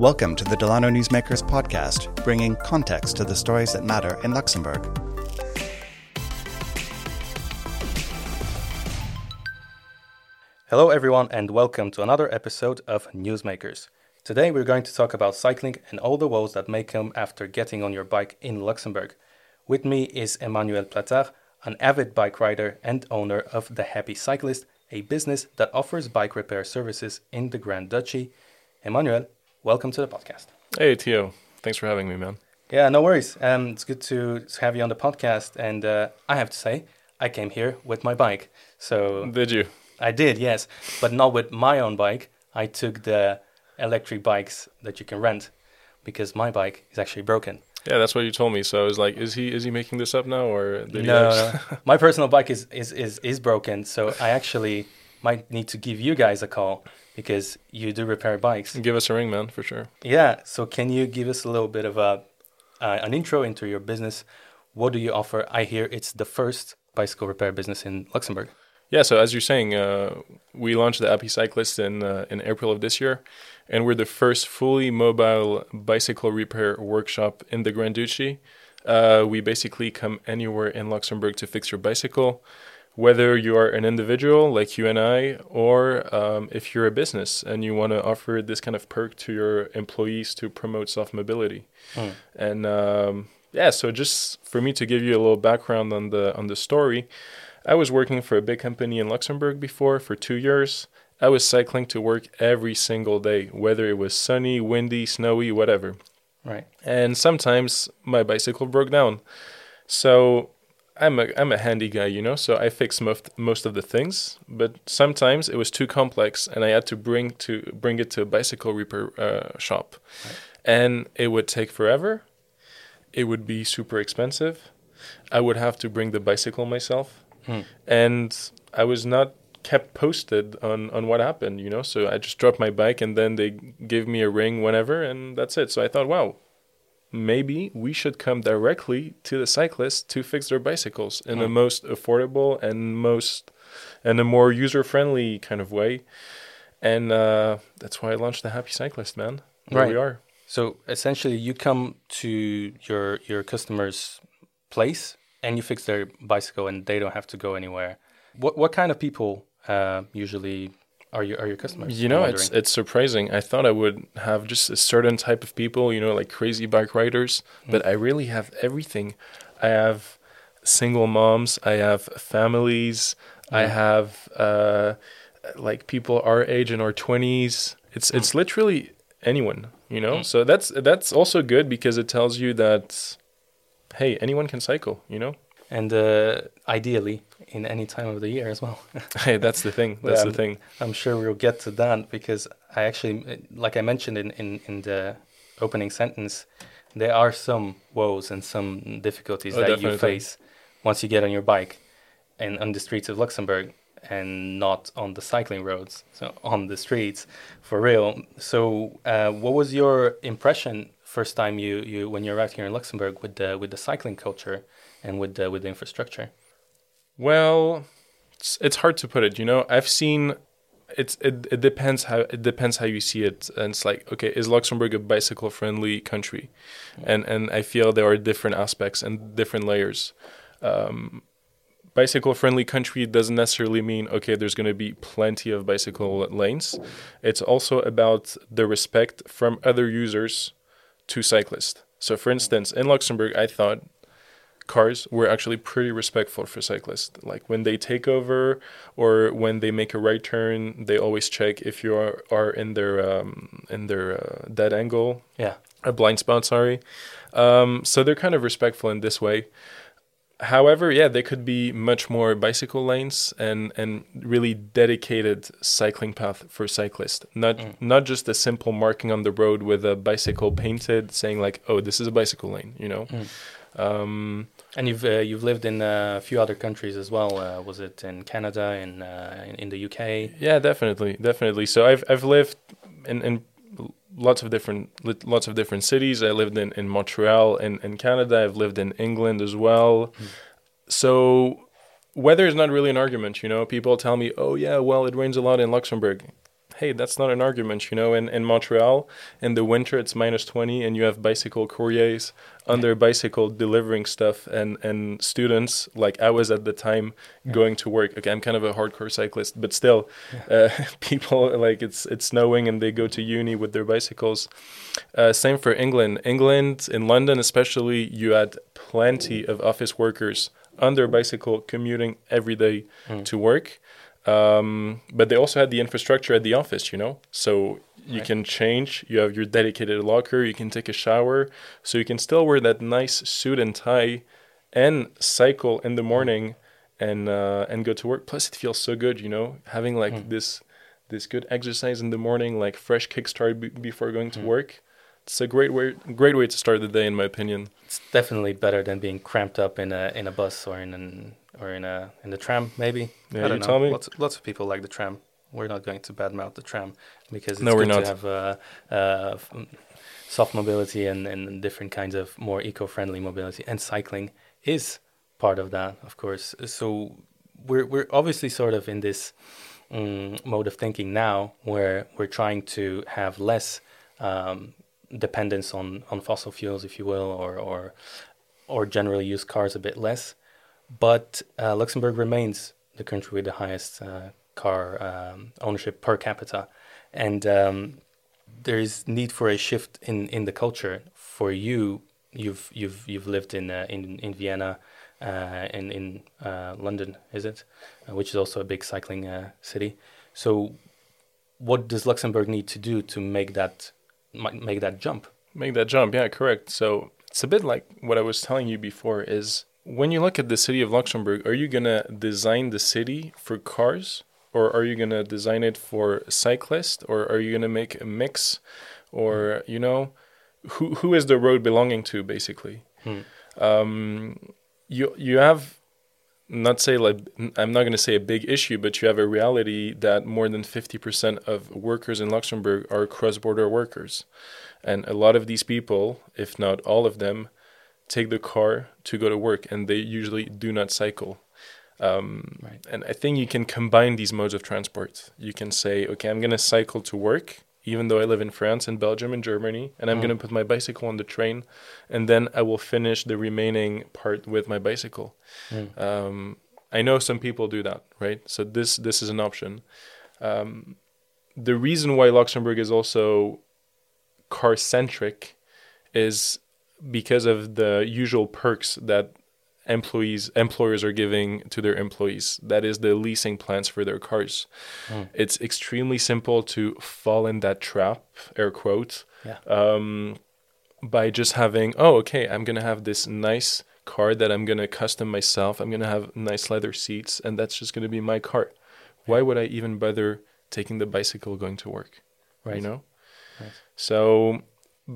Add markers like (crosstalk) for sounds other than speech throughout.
Welcome to the Delano Newsmakers podcast, bringing context to the stories that matter in Luxembourg. Hello, everyone, and welcome to another episode of Newsmakers. Today, we're going to talk about cycling and all the woes that may come after getting on your bike in Luxembourg. With me is Emmanuel Platard, an avid bike rider and owner of The Happy Cyclist, a business that offers bike repair services in the Grand Duchy. Emmanuel, welcome to the podcast. Hey, Theo. Thanks for having me, man. Yeah, no worries. Um, it's good to have you on the podcast. And uh, I have to say, I came here with my bike. So Did you? I did, yes, but not with my own bike. I took the electric bikes that you can rent because my bike is actually broken. Yeah, that's what you told me. So I was like, is he is he making this up now or did No, no. (laughs) my personal bike is, is, is, is broken. So I actually might need to give you guys a call because you do repair bikes. Give us a ring, man, for sure. Yeah. So can you give us a little bit of a uh, an intro into your business? What do you offer? I hear it's the first bicycle repair business in Luxembourg. Yeah, so as you're saying, uh, we launched the Happy Cyclist in uh, in April of this year, and we're the first fully mobile bicycle repair workshop in the Grand Duchy. Uh, we basically come anywhere in Luxembourg to fix your bicycle, whether you are an individual like you and I, or um, if you're a business and you want to offer this kind of perk to your employees to promote soft mobility. Mm. And um, yeah, so just for me to give you a little background on the on the story, I was working for a big company in Luxembourg before for two years. I was cycling to work every single day, whether it was sunny, windy, snowy, whatever. Right. And sometimes my bicycle broke down. So I'm a I'm a handy guy, you know. So I fix most most of the things, but sometimes it was too complex, and I had to bring to bring it to a bicycle repair uh, shop, Right. and it would take forever. It would be super expensive. I would have to bring the bicycle myself, Hmm. and I was not kept posted on on what happened, you know. So I just dropped my bike, and then they gave me a ring whenever, and that's it. So I thought, wow, maybe we should come directly to the cyclists to fix their bicycles in the Mm. most affordable and most and a more user friendly kind of way. And uh, that's why I launched the Happy Cyclist, man. Right, we are. So essentially, you come to your your customer's place and you fix their bicycle, and they don't have to go anywhere. What what kind of people uh, usually are your are your customers? You know, it's it's surprising. I thought I would have just a certain type of people, you know, like crazy bike riders, but I really have everything. I have single moms, I have families, I Mm. have uh, like people our age in our twenties. It's it's literally anyone, you know. Mm. So that's that's also good because it tells you that hey, anyone can cycle, you know. And uh, ideally in any time of the year as well. (laughs) hey, that's the thing. That's the thing. I'm sure we'll get to that because I actually, like I mentioned in, in, in the opening sentence, there are some woes and some difficulties Oh, that definitely. you face once you get on your bike and on the streets of Luxembourg and not on the cycling roads, so on the streets for real. So, uh, what was your impression first time you, you when you arrived here in Luxembourg with the with the cycling culture and with the with the infrastructure? Well, it's, it's hard to put it. You know, I've seen it's it, it depends how it depends how you see it, and it's like okay, is Luxembourg a bicycle friendly country? And and I feel there are different aspects and different layers. Um, bicycle friendly country doesn't necessarily mean okay there's going to be plenty of bicycle lanes it's also about the respect from other users to cyclists so for instance in luxembourg i thought cars were actually pretty respectful for cyclists. Like when they take over or when they make a right turn, they always check if you are, are in their um, in their uh, dead angle, Yeah. a blind spot. Sorry. Um, so they're kind of respectful in this way. However, yeah, there could be much more bicycle lanes and, and really dedicated cycling path for cyclists. Not Mm. not just a simple marking on the road with a bicycle painted saying like, oh, this is a bicycle lane. You know. Mm. Um, And you've uh, you've lived in a few other countries as well. Uh, was it in Canada in, uh, in in the UK? Yeah, definitely, definitely. So I've I've lived in, in lots of different lots of different cities. I lived in, in Montreal in, in Canada. I've lived in England as well. So weather is not really an argument, you know. People tell me, "Oh yeah, well it rains a lot in Luxembourg." Hey, that's not an argument. You know, in, in Montreal, in the winter, it's minus 20, and you have bicycle couriers on their bicycle delivering stuff, and, and students, like I was at the time, Yeah. going to work. Okay, I'm kind of a hardcore cyclist, but still, uh, (laughs) people, like, it's, it's snowing and they go to uni with their bicycles. Uh, same for England. England, in London especially, you had plenty of office workers on their bicycle commuting every day Mm. to work. Um, but they also had the infrastructure at the office, you know? So you Right. can change, you have your dedicated locker, you can take a shower. So you can still wear that nice suit and tie and cycle in the morning and uh, and go to work. Plus, it feels so good, you know, having like Mm. this this good exercise in the morning, like fresh kickstart b- before going to Mm. work. It's a great way great way to start the day, in my opinion. It's definitely better than being cramped up in a in a bus or in an or in a in the tram. Maybe Yeah, I don't you know. tell me. Lots lots of people like the tram. We're not going to badmouth the tram because it's No, we're good not. to have uh, uh, soft mobility and, and different kinds of more eco-friendly mobility. And cycling is part of that, of course. So we're we're obviously sort of in this um, mode of thinking now where we're trying to have less um, dependence on, on fossil fuels, if you will, or or or generally use cars a bit less. But uh, Luxembourg remains the country with the highest uh, car um, ownership per capita, and um, there is need for a shift in, in the culture. For you, you've you've you've lived in uh, in in Vienna, uh, and in uh, London, is it, uh, which is also a big cycling uh, city. So, what does Luxembourg need to do to make that make that jump? Make that jump, yeah, correct. So it's a bit like what I was telling you before is when you look at the city of Luxembourg, are you gonna design the city for cars or are you gonna design it for cyclists or are you gonna make a mix or you know who who is the road belonging to basically? Hmm. Um, you you have not say like I'm not going to say a big issue, but you have a reality that more than 50% of workers in Luxembourg are cross-border workers. And a lot of these people, if not all of them, take the car to go to work and they usually do not cycle. Um, Right. And I think you can combine these modes of transport. You can say, okay, I'm going to cycle to work, even though I live in France and Belgium and Germany, and I'm Mm. going to put my bicycle on the train, and then I will finish the remaining part with my bicycle. Mm. Um, I know some people do that, right? So this this is an option. Um, the reason why Luxembourg is also car centric is because of the usual perks that employees employers are giving to their employees. That is the leasing plans for their cars. Mm. It's extremely simple to fall in that trap, air quote, Yeah. um, by just having, oh, okay, I'm gonna have this nice car that I'm gonna custom myself. I'm gonna have nice leather seats, and that's just gonna be my car. Why would I even bother taking the bicycle going to work? Right. You know. Right. So,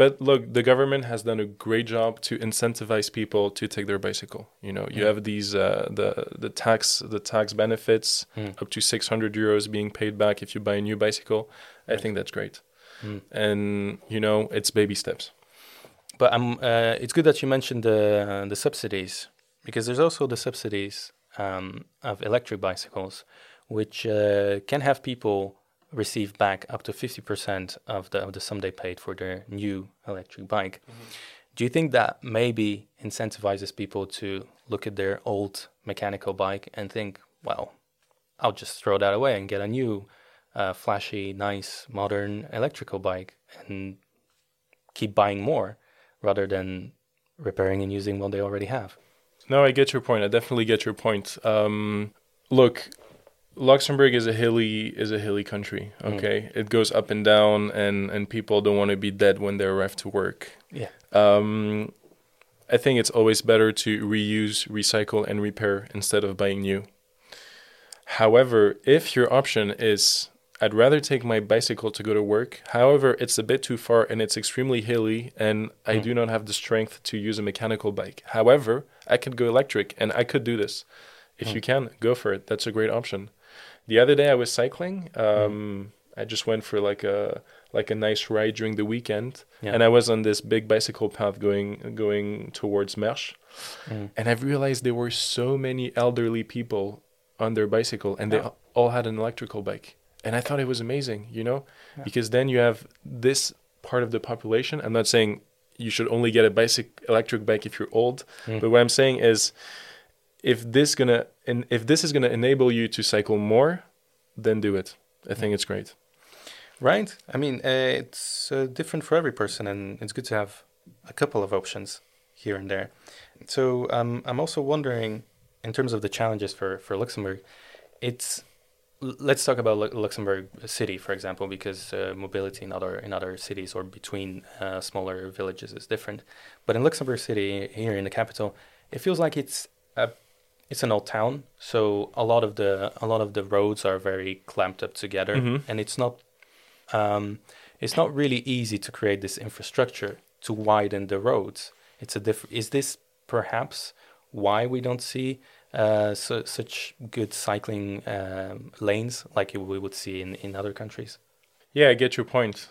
but look, the government has done a great job to incentivize people to take their bicycle. You know, you Mm. have these uh, the the tax the tax benefits Mm. up to 600 euros being paid back if you buy a new bicycle. I think that's great. Mm. And you know, it's baby steps. But um, uh, it's good that you mentioned the the subsidies because there's also the subsidies um, of electric bicycles, which uh, can have people receive back up to fifty percent of the of the sum they paid for their new electric bike. Do you think that maybe incentivizes people to look at their old mechanical bike and think, well, I'll just throw that away and get a new, uh, flashy, nice, modern electrical bike and keep buying more rather than repairing and using what they already have. No, I get your point. I definitely get your point. Um, look, Luxembourg is a hilly is a hilly country. Mm. Okay, it goes up and down, and and people don't want to be dead when they arrive to work. Yeah. Um, I think it's always better to reuse, recycle, and repair instead of buying new. However, if your option is I'd rather take my bicycle to go to work. However, it's a bit too far and it's extremely hilly, and I Mm. do not have the strength to use a mechanical bike. However, I could go electric and I could do this. If Mm. you can, go for it. That's a great option. The other day I was cycling. Mm. Um, I just went for like a like a nice ride during the weekend, Yeah. and I was on this big bicycle path going going towards Mersch, Mm. and I've realized there were so many elderly people on their bicycle, and they Yeah. all had an electrical bike. and I thought it was amazing, you know, because then you have this part of the population. I'm not saying you should only get a bicycle electric bike if you're old, Mm. but what I'm saying is, if this gonna and if this is gonna enable you to cycle more, then do it. I think it's great. Right. I mean, uh, it's uh, different for every person, and it's good to have a couple of options here and there. So um, I'm also wondering, in terms of the challenges for, for Luxembourg, it's let's talk about Lu- Luxembourg City, for example, because uh, mobility in other in other cities or between uh, smaller villages is different. But in Luxembourg City, here in the capital, it feels like it's a it's an old town, so a lot of the a lot of the roads are very clamped up together, Mhm. and it's not um, it's not really easy to create this infrastructure to widen the roads. It's a diff- Is this perhaps why we don't see uh, su- such good cycling um, lanes like we would see in, in other countries? Yeah, I get your point.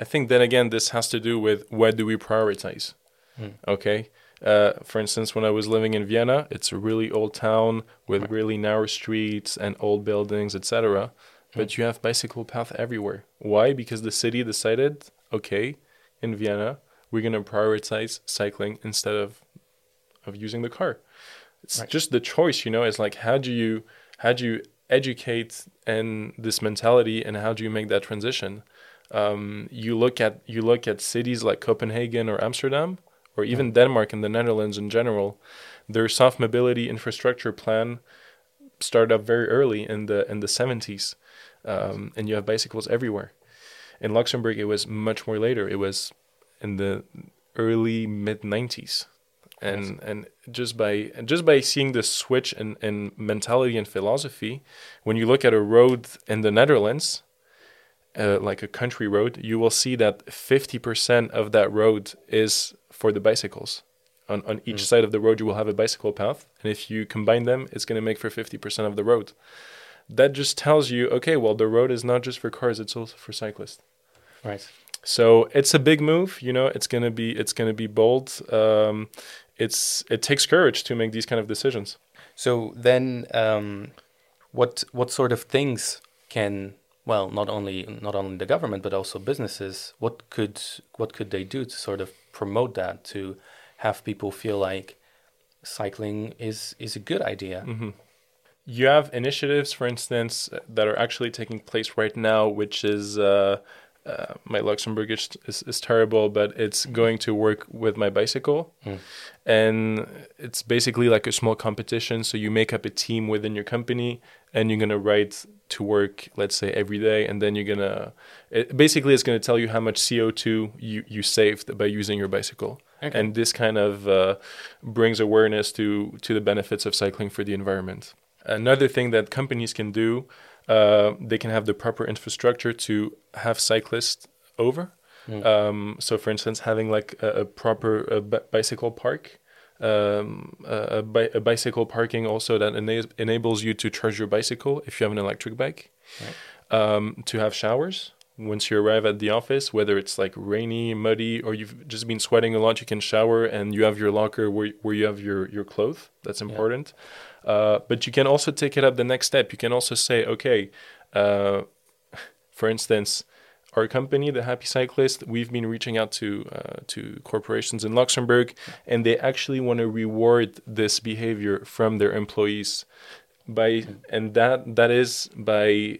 I think then again, this has to do with where do we prioritize. Mm. Okay. Uh, for instance, when I was living in Vienna, it's a really old town with Right. really narrow streets and old buildings, etc. But you have bicycle path everywhere. Why? Because the city decided, okay, in Vienna, we're gonna prioritize cycling instead of of using the car. It's Right. just the choice, you know. It's like how do you how do you educate and this mentality and how do you make that transition? Um, you look at you look at cities like Copenhagen or Amsterdam or even Denmark and the Netherlands in general. Their soft mobility infrastructure plan started up very early in the in the 70s, um, and you have bicycles everywhere. In Luxembourg, it was much more later. It was in the early mid 90s and and just by just by seeing the switch in, in mentality and philosophy when you look at a road in the netherlands uh, like a country road you will see that 50% of that road is for the bicycles on, on each side of the road you will have a bicycle path and if you combine them it's going to make for 50% of the road that just tells you okay well the road is not just for cars it's also for cyclists Right. so it's a big move, you know. It's gonna be it's gonna be bold. Um, it's it takes courage to make these kind of decisions. So then, um, what what sort of things can well not only not only the government but also businesses what could what could they do to sort of promote that to have people feel like cycling is is a good idea? You have initiatives, for instance, that are actually taking place right now, which is. Uh, uh, my Luxembourgish is, is terrible, but it's going to work with my bicycle. And it's basically like a small competition. So you make up a team within your company and you're going to ride to work, let's say every day. And then you're going to, it, basically, it's going to tell you how much CO2 you, you saved by using your bicycle. Okay. And this kind of uh, brings awareness to, to the benefits of cycling for the environment. Another thing that companies can do uh, they can have the proper infrastructure to have cyclists over. Um, so, for instance, having like a, a proper a bi- bicycle park, um, a, bi- a bicycle parking also that ena- enables you to charge your bicycle if you have an electric bike. Um, to have showers once you arrive at the office, whether it's like rainy, muddy, or you've just been sweating a lot, you can shower and you have your locker where, where you have your, your clothes. That's important. Uh, but you can also take it up the next step. You can also say, okay, uh, (laughs) for instance, our company, the Happy Cyclist, we've been reaching out to uh, to corporations in Luxembourg, and they actually want to reward this behavior from their employees by, and that that is by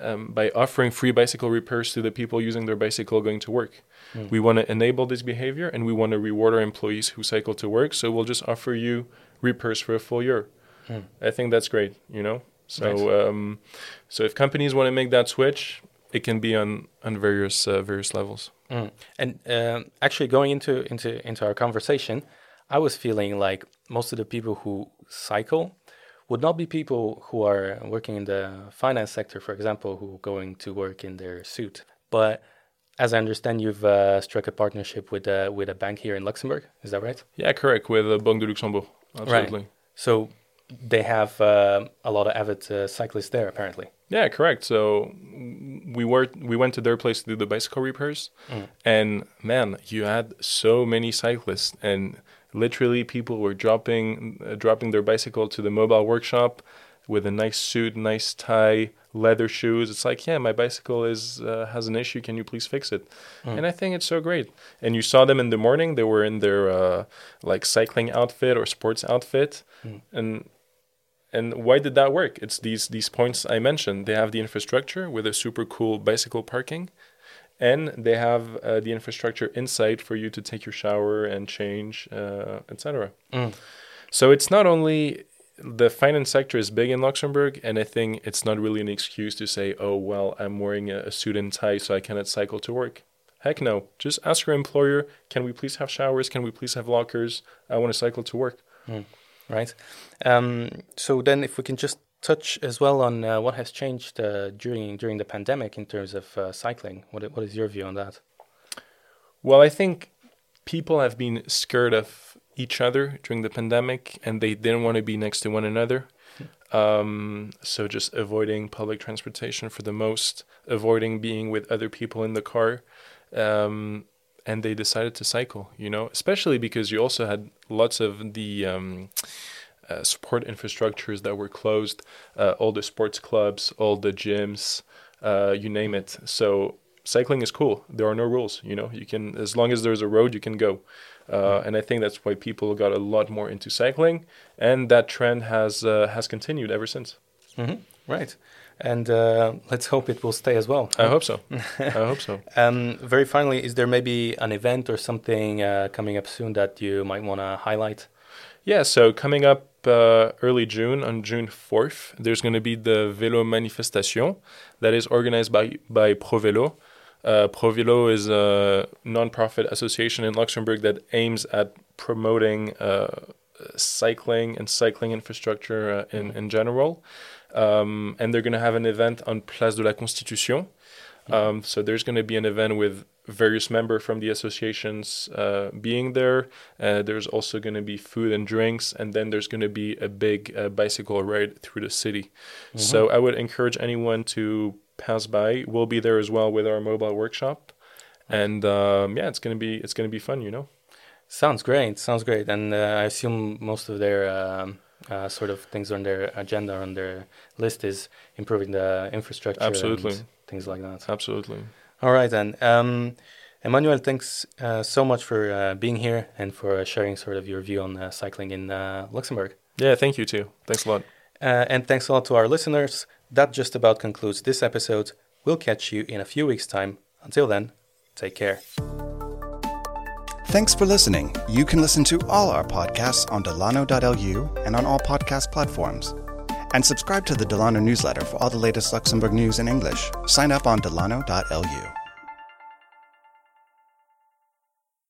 um, by offering free bicycle repairs to the people using their bicycle going to work. We want to enable this behavior, and we want to reward our employees who cycle to work. So we'll just offer you repairs for a full year. I think that's great. You know, so um, so if companies want to make that switch, it can be on on various uh, various levels. Mm. And um, actually, going into into into our conversation, I was feeling like most of the people who cycle would not be people who are working in the finance sector, for example, who are going to work in their suit. But as I understand, you've uh, struck a partnership with uh, with a bank here in Luxembourg. Is that right? Yeah, correct. With uh, Banque de Luxembourg, absolutely. So they have uh, a lot of avid uh, cyclists there, apparently. Yeah, correct. So we were we went to their place to do the bicycle repairs, and man, you had so many cyclists, and literally people were dropping uh, dropping their bicycle to the mobile workshop with a nice suit, nice tie, leather shoes. It's like, yeah, my bicycle is uh, has an issue. Can you please fix it? And I think it's so great. And you saw them in the morning. They were in their uh, like cycling outfit or sports outfit, and and why did that work? It's these these points I mentioned. They have the infrastructure with a super cool bicycle parking, and they have uh, the infrastructure inside for you to take your shower and change, uh, etc. So it's not only the finance sector is big in Luxembourg, and I think it's not really an excuse to say, "Oh well, I'm wearing a, a suit and tie, so I cannot cycle to work." Heck no! Just ask your employer, "Can we please have showers? Can we please have lockers? I want to cycle to work." Right? Um, so then, if we can just touch as well on uh, what has changed uh, during during the pandemic in terms of uh, cycling. What what is your view on that? Well, I think people have been scared of each other during the pandemic and they didn't want to be next to one another. Um, so just avoiding public transportation for the most, avoiding being with other people in the car. Um, and they decided to cycle, you know, especially because you also had lots of the um, uh, support infrastructures that were closed, uh, all the sports clubs, all the gyms, uh, you name it. So cycling is cool. There are no rules, you know. You can, as long as there's a road, you can go. Uh, and I think that's why people got a lot more into cycling, and that trend has uh, has continued ever since. Right, and uh, let's hope it will stay as well. I hope so. (laughs) I hope so. Um, very finally, is there maybe an event or something uh, coming up soon that you might want to highlight? Yeah, so coming up uh, early June, on June 4th, there's going to be the Vélo Manifestation that is organized by, by ProVélo. Uh, ProVélo is a non-profit association in Luxembourg that aims at promoting uh, cycling and cycling infrastructure uh, in, in general. Um, and they're going to have an event on Place de la Constitution. Um, so there's going to be an event with various members from the associations uh, being there. Uh, there's also going to be food and drinks, and then there's going to be a big uh, bicycle ride through the city. So I would encourage anyone to pass by. We'll be there as well with our mobile workshop, and um, yeah, it's gonna be it's gonna be fun, you know. Sounds great. Sounds great. And uh, I assume most of their um, uh, sort of things on their agenda on their list is improving the infrastructure, Absolutely. and things like that. Absolutely. All right then. Um, Emmanuel, thanks uh, so much for uh, being here and for uh, sharing sort of your view on uh, cycling in uh, Luxembourg. Yeah, thank you too. Thanks a lot. Uh, and thanks a lot to our listeners. That just about concludes this episode. We'll catch you in a few weeks' time. Until then, take care. Thanks for listening. You can listen to all our podcasts on delano.lu and on all podcast platforms. And subscribe to the Delano newsletter for all the latest Luxembourg news in English. Sign up on delano.lu.